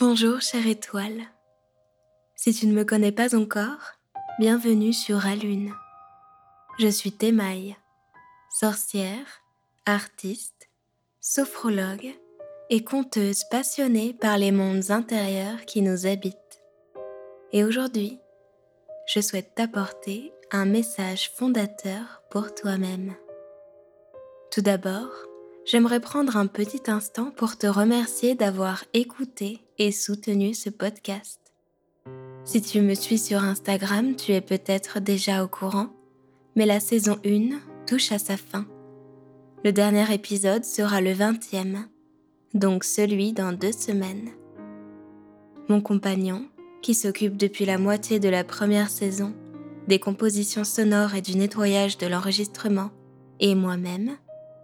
Bonjour chère étoile. Si tu ne me connais pas encore, bienvenue sur Alune. Je suis Thémaille, sorcière, artiste, sophrologue et conteuse passionnée par les mondes intérieurs qui nous habitent. Et aujourd'hui, je souhaite t'apporter un message fondateur pour toi-même. Tout d'abord, j'aimerais prendre un petit instant pour te remercier d'avoir écouté et soutenu ce podcast. Si tu me suis sur Instagram, tu es peut-être déjà au courant, mais la saison 1 touche à sa fin. Le dernier épisode sera le 20e, donc celui dans deux semaines. Mon compagnon, qui s'occupe depuis la moitié de la première saison des compositions sonores et du nettoyage de l'enregistrement, et moi-même,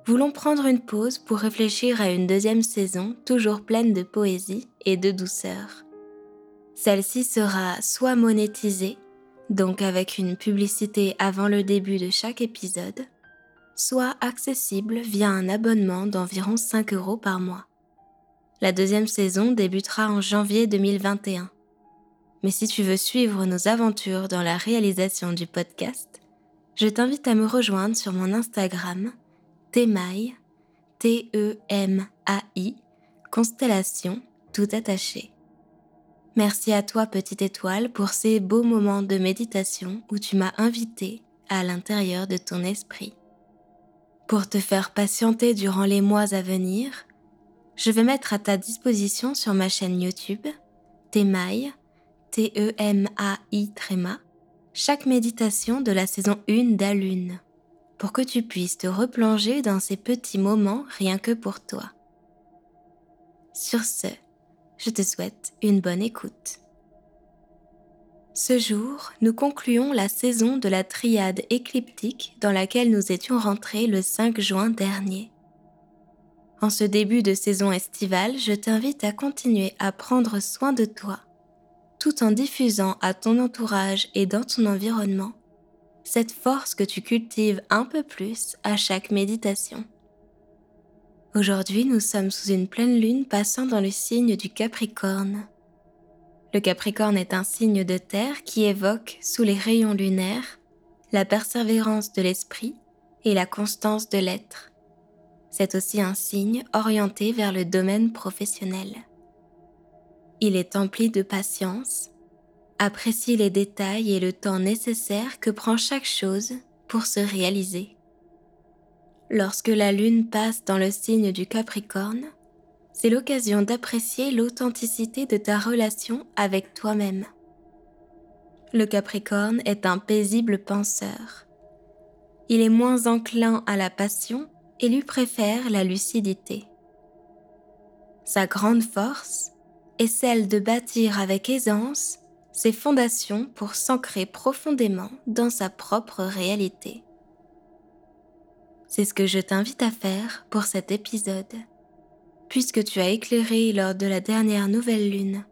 voulons prendre une pause pour réfléchir à une deuxième saison toujours pleine de poésie et de douceur. Celle-ci sera soit monétisée, donc avec une publicité avant le début de chaque épisode, soit accessible via un abonnement d'environ 5 euros par mois. La deuxième saison débutera en janvier 2021. Mais si tu veux suivre nos aventures dans la réalisation du podcast, je t'invite à me rejoindre sur mon Instagram Temaï, T-E-M-A-I, constellation tout attaché. Merci à toi, petite étoile, pour ces beaux moments de méditation où tu m'as invité à l'intérieur de ton esprit. Pour te faire patienter durant les mois à venir, je vais mettre à ta disposition sur ma chaîne YouTube, Temaï, T-E-M-A-I tréma, chaque méditation de la saison 1 d'Alune pour que tu puisses te replonger dans ces petits moments rien que pour toi. Sur ce, je te souhaite une bonne écoute. Ce jour, nous concluons la saison de la triade écliptique dans laquelle nous étions rentrés le 5 juin dernier. En ce début de saison estivale, je t'invite à continuer à prendre soin de toi, tout en diffusant à ton entourage et dans ton environnement cette force que tu cultives un peu plus à chaque méditation. Aujourd'hui, nous sommes sous une pleine lune passant dans le signe du Capricorne. Le Capricorne est un signe de terre qui évoque, sous les rayons lunaires, la persévérance de l'esprit et la constance de l'être. C'est aussi un signe orienté vers le domaine professionnel. Il est empli de patience, Apprécie les détails et le temps nécessaire que prend chaque chose pour se réaliser. Lorsque la lune passe dans le signe du Capricorne, c'est l'occasion d'apprécier l'authenticité de ta relation avec toi-même. Le Capricorne est un paisible penseur. Il est moins enclin à la passion et lui préfère la lucidité. Sa grande force est celle de bâtir avec aisance ses fondations pour s'ancrer profondément dans sa propre réalité. C'est ce que je t'invite à faire pour cet épisode. Puisque tu as éclairé lors de la dernière nouvelle lune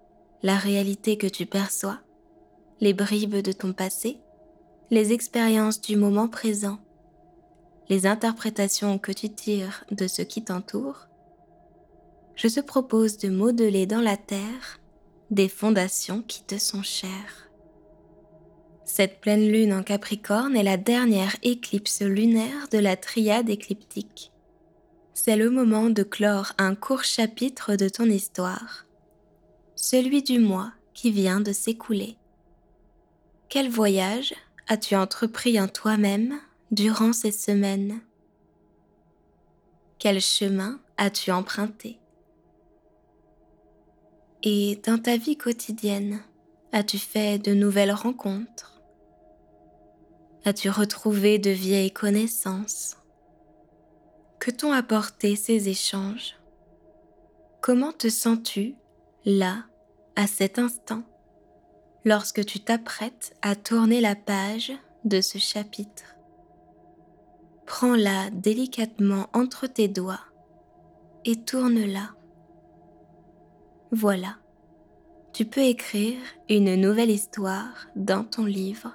la réalité que tu perçois, les bribes de ton passé, les expériences du moment présent, les interprétations que tu tires de ce qui t'entoure, je te propose de modeler dans la terre des fondations qui te sont chères. Cette pleine lune en Capricorne est la dernière éclipse lunaire de la triade écliptique. C'est le moment de clore un court chapitre de ton histoire, celui du mois qui vient de s'écouler. Quel voyage as-tu entrepris en toi-même durant ces semaines? Quel chemin as-tu emprunté? Et dans ta vie quotidienne, as-tu fait de nouvelles rencontres? As-tu retrouvé de vieilles connaissances? Que t'ont apporté ces échanges? Comment te sens-tu là, à cet instant, lorsque tu t'apprêtes à tourner la page de ce chapitre? Prends-la délicatement entre tes doigts et tourne-la voilà, tu peux écrire une nouvelle histoire dans ton livre.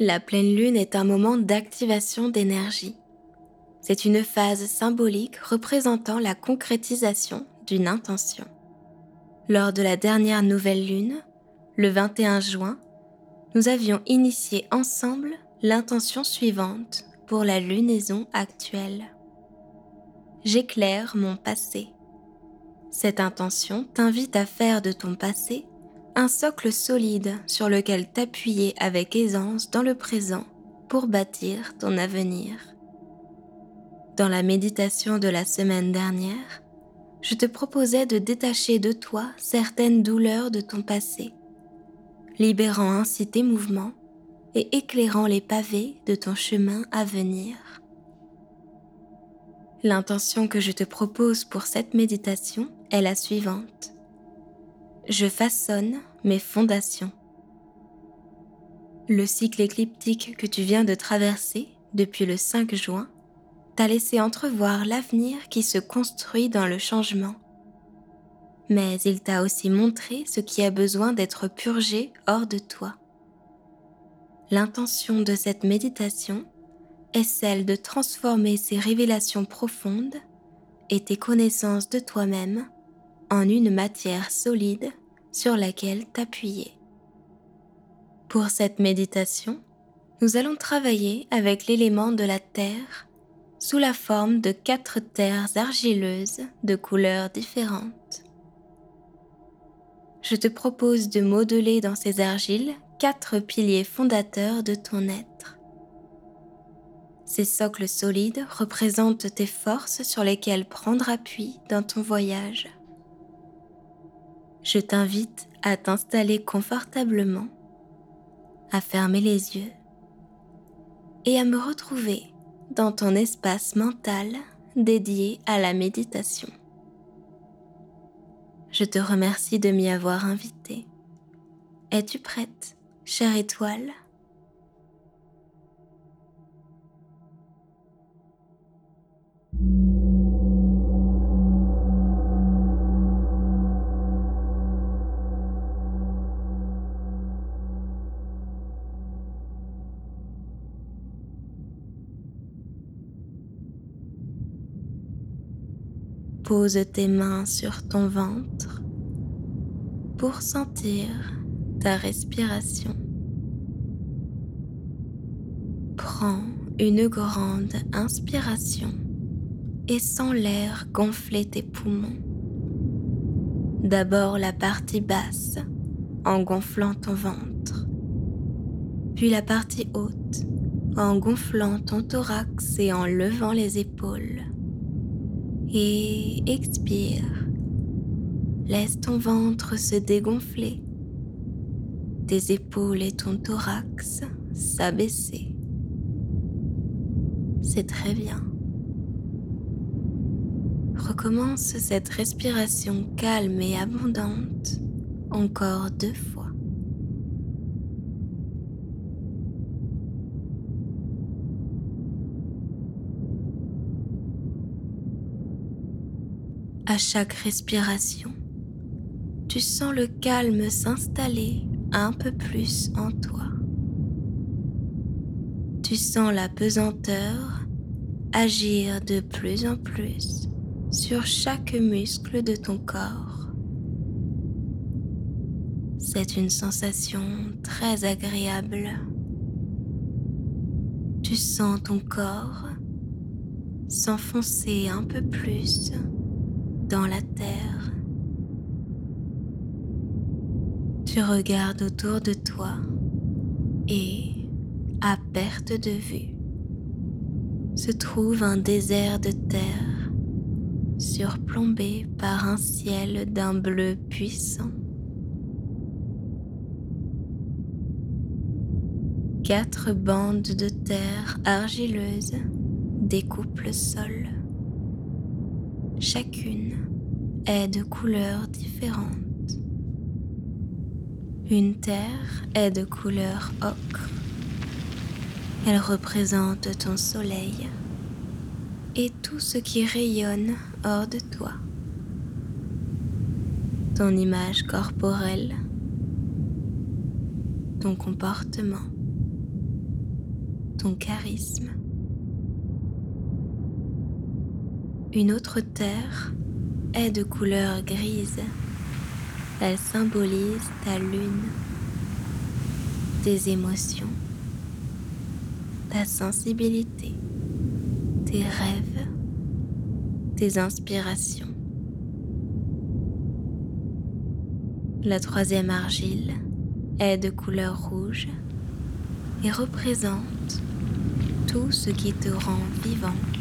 La pleine lune est un moment d'activation d'énergie. C'est une phase symbolique représentant la concrétisation d'une intention. Lors de la dernière nouvelle lune, le 21 juin, nous avions initié ensemble l'intention suivante pour la lunaison actuelle. J'éclaire mon passé. Cette intention t'invite à faire de ton passé un socle solide sur lequel t'appuyer avec aisance dans le présent pour bâtir ton avenir. Dans la méditation de la semaine dernière, je te proposais de détacher de toi certaines douleurs de ton passé, libérant ainsi tes mouvements et éclairant les pavés de ton chemin à venir. L'intention que je te propose pour cette méditation est la suivante. Je façonne mes fondations. Le cycle écliptique que tu viens de traverser depuis le 5 juin t'a laissé entrevoir l'avenir qui se construit dans le changement. Mais il t'a aussi montré ce qui a besoin d'être purgé hors de toi. L'intention de cette méditation est celle de transformer ces révélations profondes et tes connaissances de toi-même en une matière solide sur laquelle t'appuyer. Pour cette méditation, nous allons travailler avec l'élément de la terre sous la forme de quatre terres argileuses de couleurs différentes. Je te propose de modeler dans ces argiles quatre piliers fondateurs de ton être. Ces socles solides représentent tes forces sur lesquelles prendre appui dans ton voyage. Je t'invite à t'installer confortablement, à fermer les yeux et à me retrouver dans ton espace mental dédié à la méditation. Je te remercie de m'y avoir invité. Es-tu prête, chère étoile? Pose tes mains sur ton ventre pour sentir ta respiration. Prends une grande inspiration et sens l'air gonfler tes poumons. D'abord la partie basse en gonflant ton ventre, puis la partie haute en gonflant ton thorax et en levant les épaules et expire. Laisse ton ventre se dégonfler, tes épaules et ton thorax s'abaisser. C'est très bien. Recommence cette respiration calme et abondante encore deux fois. À chaque respiration, tu sens le calme s'installer un peu plus en toi. Tu sens la pesanteur agir de plus en plus sur chaque muscle de ton corps. C'est une sensation très agréable. Tu sens ton corps s'enfoncer un peu plus dans la terre. Tu regardes autour de toi et, à perte de vue, se trouve un désert de terre surplombé par un ciel d'un bleu puissant. Quatre bandes de terre argileuse découpent le sol. Chacune est de couleurs différentes. Une terre est de couleur ocre. Elle représente ton soleil et tout ce qui rayonne hors de toi. Ton image corporelle, ton comportement, ton charisme. Une autre terre est de couleur grise. Elle symbolise ta lune, tes émotions, ta sensibilité, tes rêves, tes inspirations. La troisième argile est de couleur rouge et représente tout ce qui te rend vivante,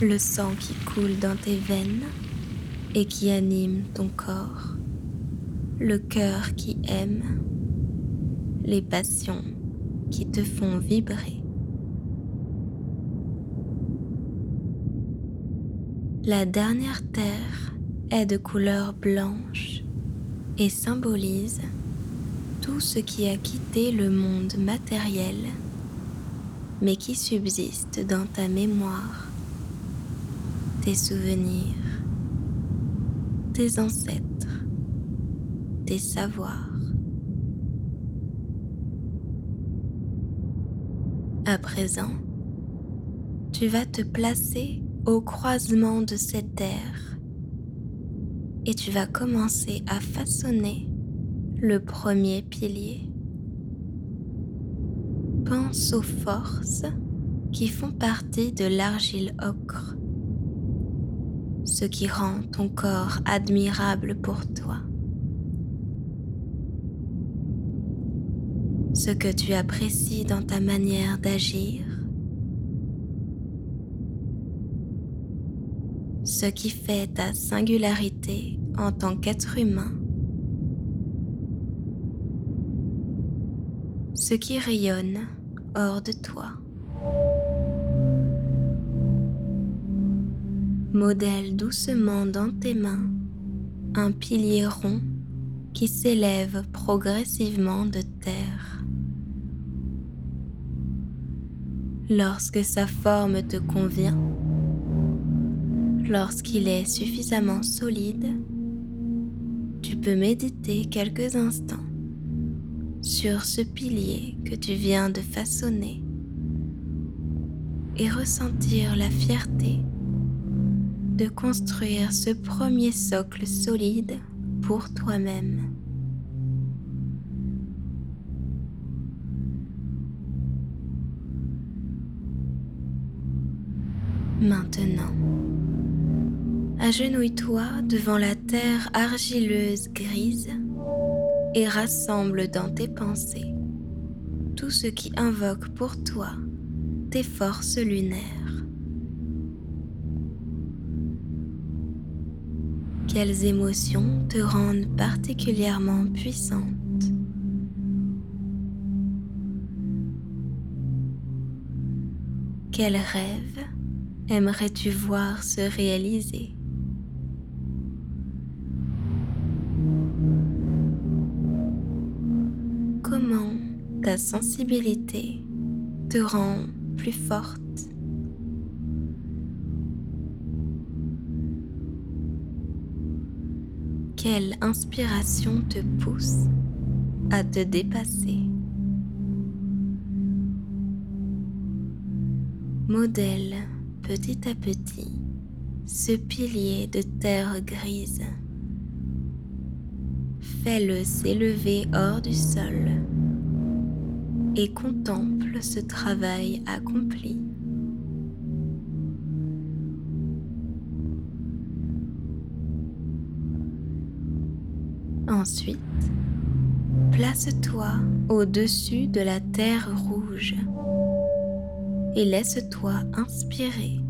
le sang qui coule dans tes veines et qui anime ton corps, le cœur qui aime, les passions qui te font vibrer. La dernière terre est de couleur blanche et symbolise tout ce qui a quitté le monde matériel mais qui subsiste dans ta mémoire, souvenirs, tes ancêtres, tes savoirs. À présent, tu vas te placer au croisement de cette terre et tu vas commencer à façonner le premier pilier. Pense aux forces qui font partie de l'argile ocre ce qui rend ton corps admirable pour toi. Ce que tu apprécies dans ta manière d'agir. Ce qui fait ta singularité en tant qu'être humain. Ce qui rayonne hors de toi. Modèle doucement dans tes mains un pilier rond qui s'élève progressivement de terre. Lorsque sa forme te convient, lorsqu'il est suffisamment solide, tu peux méditer quelques instants sur ce pilier que tu viens de façonner et ressentir la fierté de construire ce premier socle solide pour toi-même. Maintenant, agenouille-toi devant la terre argileuse grise et rassemble dans tes pensées tout ce qui invoque pour toi tes forces lunaires. Quelles émotions te rendent particulièrement puissante. Quels rêves aimerais-tu voir se réaliser? Comment ta sensibilité te rend plus forte? Quelle inspiration te pousse à te dépasser. Modèle petit à petit ce pilier de terre grise. Fais-le s'élever hors du sol et contemple ce travail accompli. Ensuite, place-toi au-dessus de la terre rouge et laisse-toi inspirer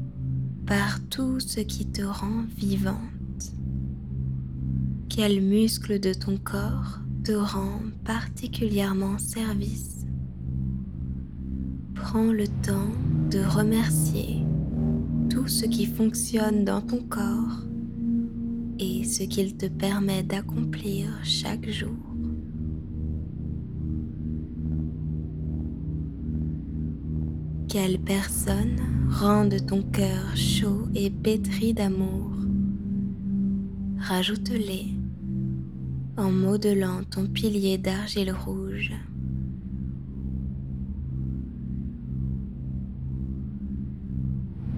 par tout ce qui te rend vivante. Quel muscle de ton corps te rend particulièrement service? Prends le temps de remercier tout ce qui fonctionne dans ton corps et ce qu'il te permet d'accomplir chaque jour. Quelle personne rende ton cœur chaud et pétri d'amour? Rajoute-les en modelant ton pilier d'argile rouge.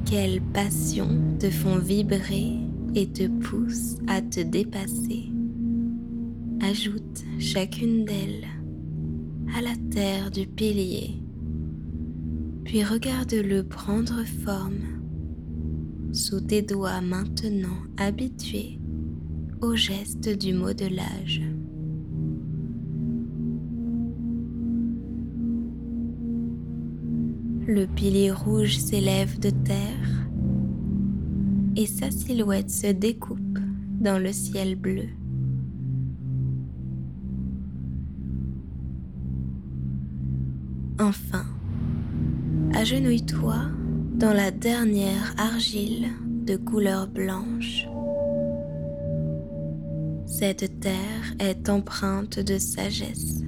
Quelles passions te font vibrer et te pousse à te dépasser. Ajoute chacune d'elles à la terre du pilier, puis regarde-le prendre forme sous tes doigts maintenant habitués au geste du modelage. Le pilier rouge s'élève de terre et sa silhouette se découpe dans le ciel bleu. Enfin, agenouille-toi dans la dernière argile de couleur blanche. Cette terre est empreinte de sagesse.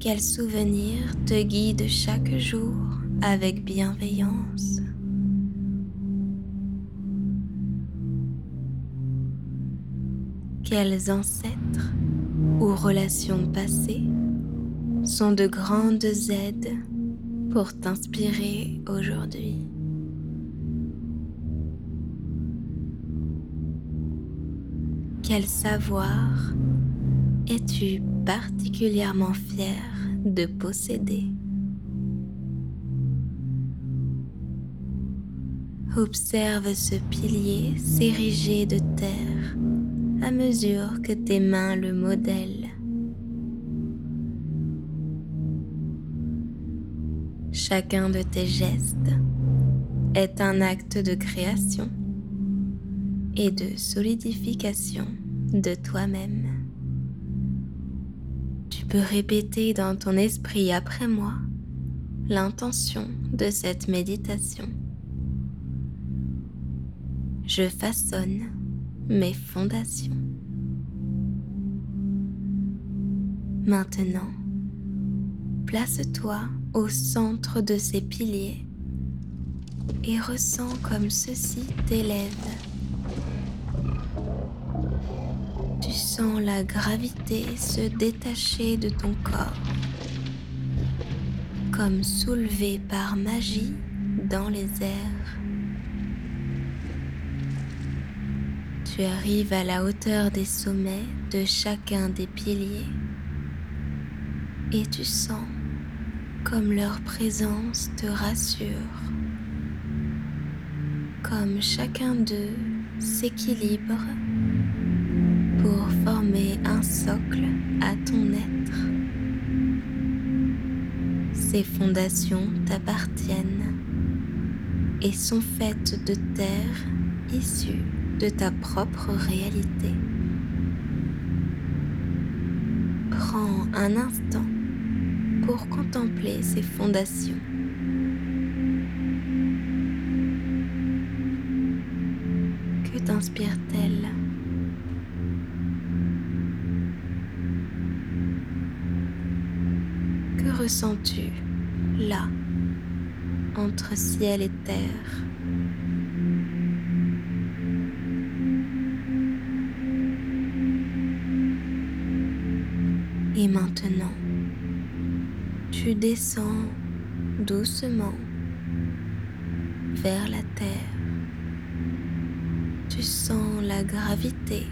Quel souvenir te guide chaque jour avec bienveillance. Quels ancêtres ou relations passées sont de grandes aides pour t'inspirer aujourd'hui. Quel savoir es-tu particulièrement fier de posséder? Observe ce pilier s'ériger de terre à mesure que tes mains le modèlent. Chacun de tes gestes est un acte de création et de solidification de toi-même. Tu peux répéter dans ton esprit après moi l'intention de cette méditation. Je façonne mes fondations. Maintenant, place-toi au centre de ces piliers et ressens comme ceci t'élève. Tu sens la gravité se détacher de ton corps, comme soulevé par magie dans les airs. Tu arrives à la hauteur des sommets de chacun des piliers et tu sens comme leur présence te rassure, comme chacun d'eux s'équilibre pour former un socle à ton être. Ces fondations t'appartiennent et sont faites de terre issue de ta propre réalité. Prends un instant pour contempler ses fondations. Que t'inspire-t-elle? Que ressens-tu là, entre ciel et terre? Maintenant, tu descends doucement vers la terre. Tu sens la gravité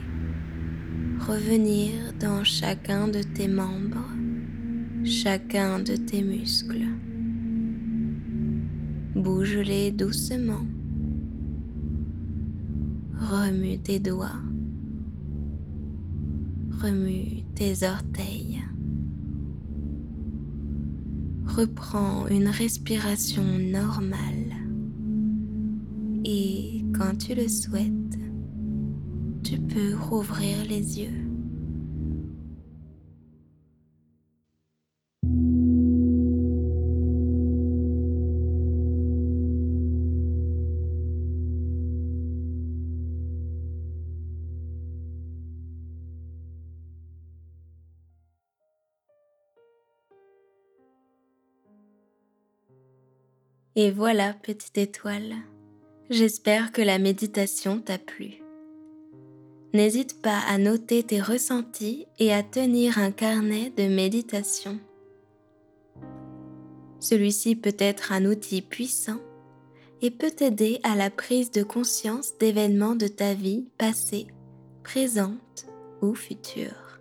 revenir dans chacun de tes membres, chacun de tes muscles. Bouge-les doucement. Remue tes doigts. Remue tes orteils reprends une respiration normale et quand tu le souhaites, tu peux rouvrir les yeux. Et voilà, petite étoile, j'espère que la méditation t'a plu. N'hésite pas à noter tes ressentis et à tenir un carnet de méditation. Celui-ci peut être un outil puissant et peut t'aider à la prise de conscience d'événements de ta vie passée, présente ou future.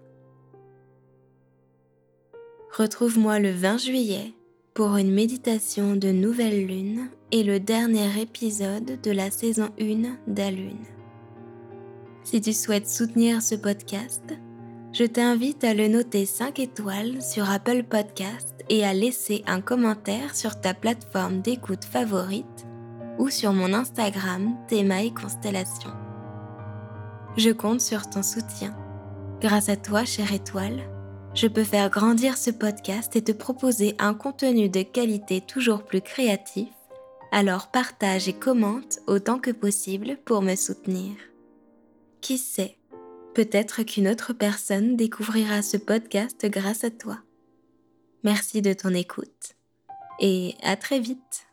Retrouve-moi le 20 juillet pour une méditation de nouvelle lune et le dernier épisode de la saison 1 d'Alune. Si tu souhaites soutenir ce podcast, je t'invite à le noter 5 étoiles sur Apple Podcast et à laisser un commentaire sur ta plateforme d'écoute favorite ou sur mon Instagram Théma et Constellation. Je compte sur ton soutien. Grâce à toi, chère étoile, je peux faire grandir ce podcast et te proposer un contenu de qualité toujours plus créatif, alors partage et commente autant que possible pour me soutenir. Qui sait, peut-être qu'une autre personne découvrira ce podcast grâce à toi. Merci de ton écoute et à très vite.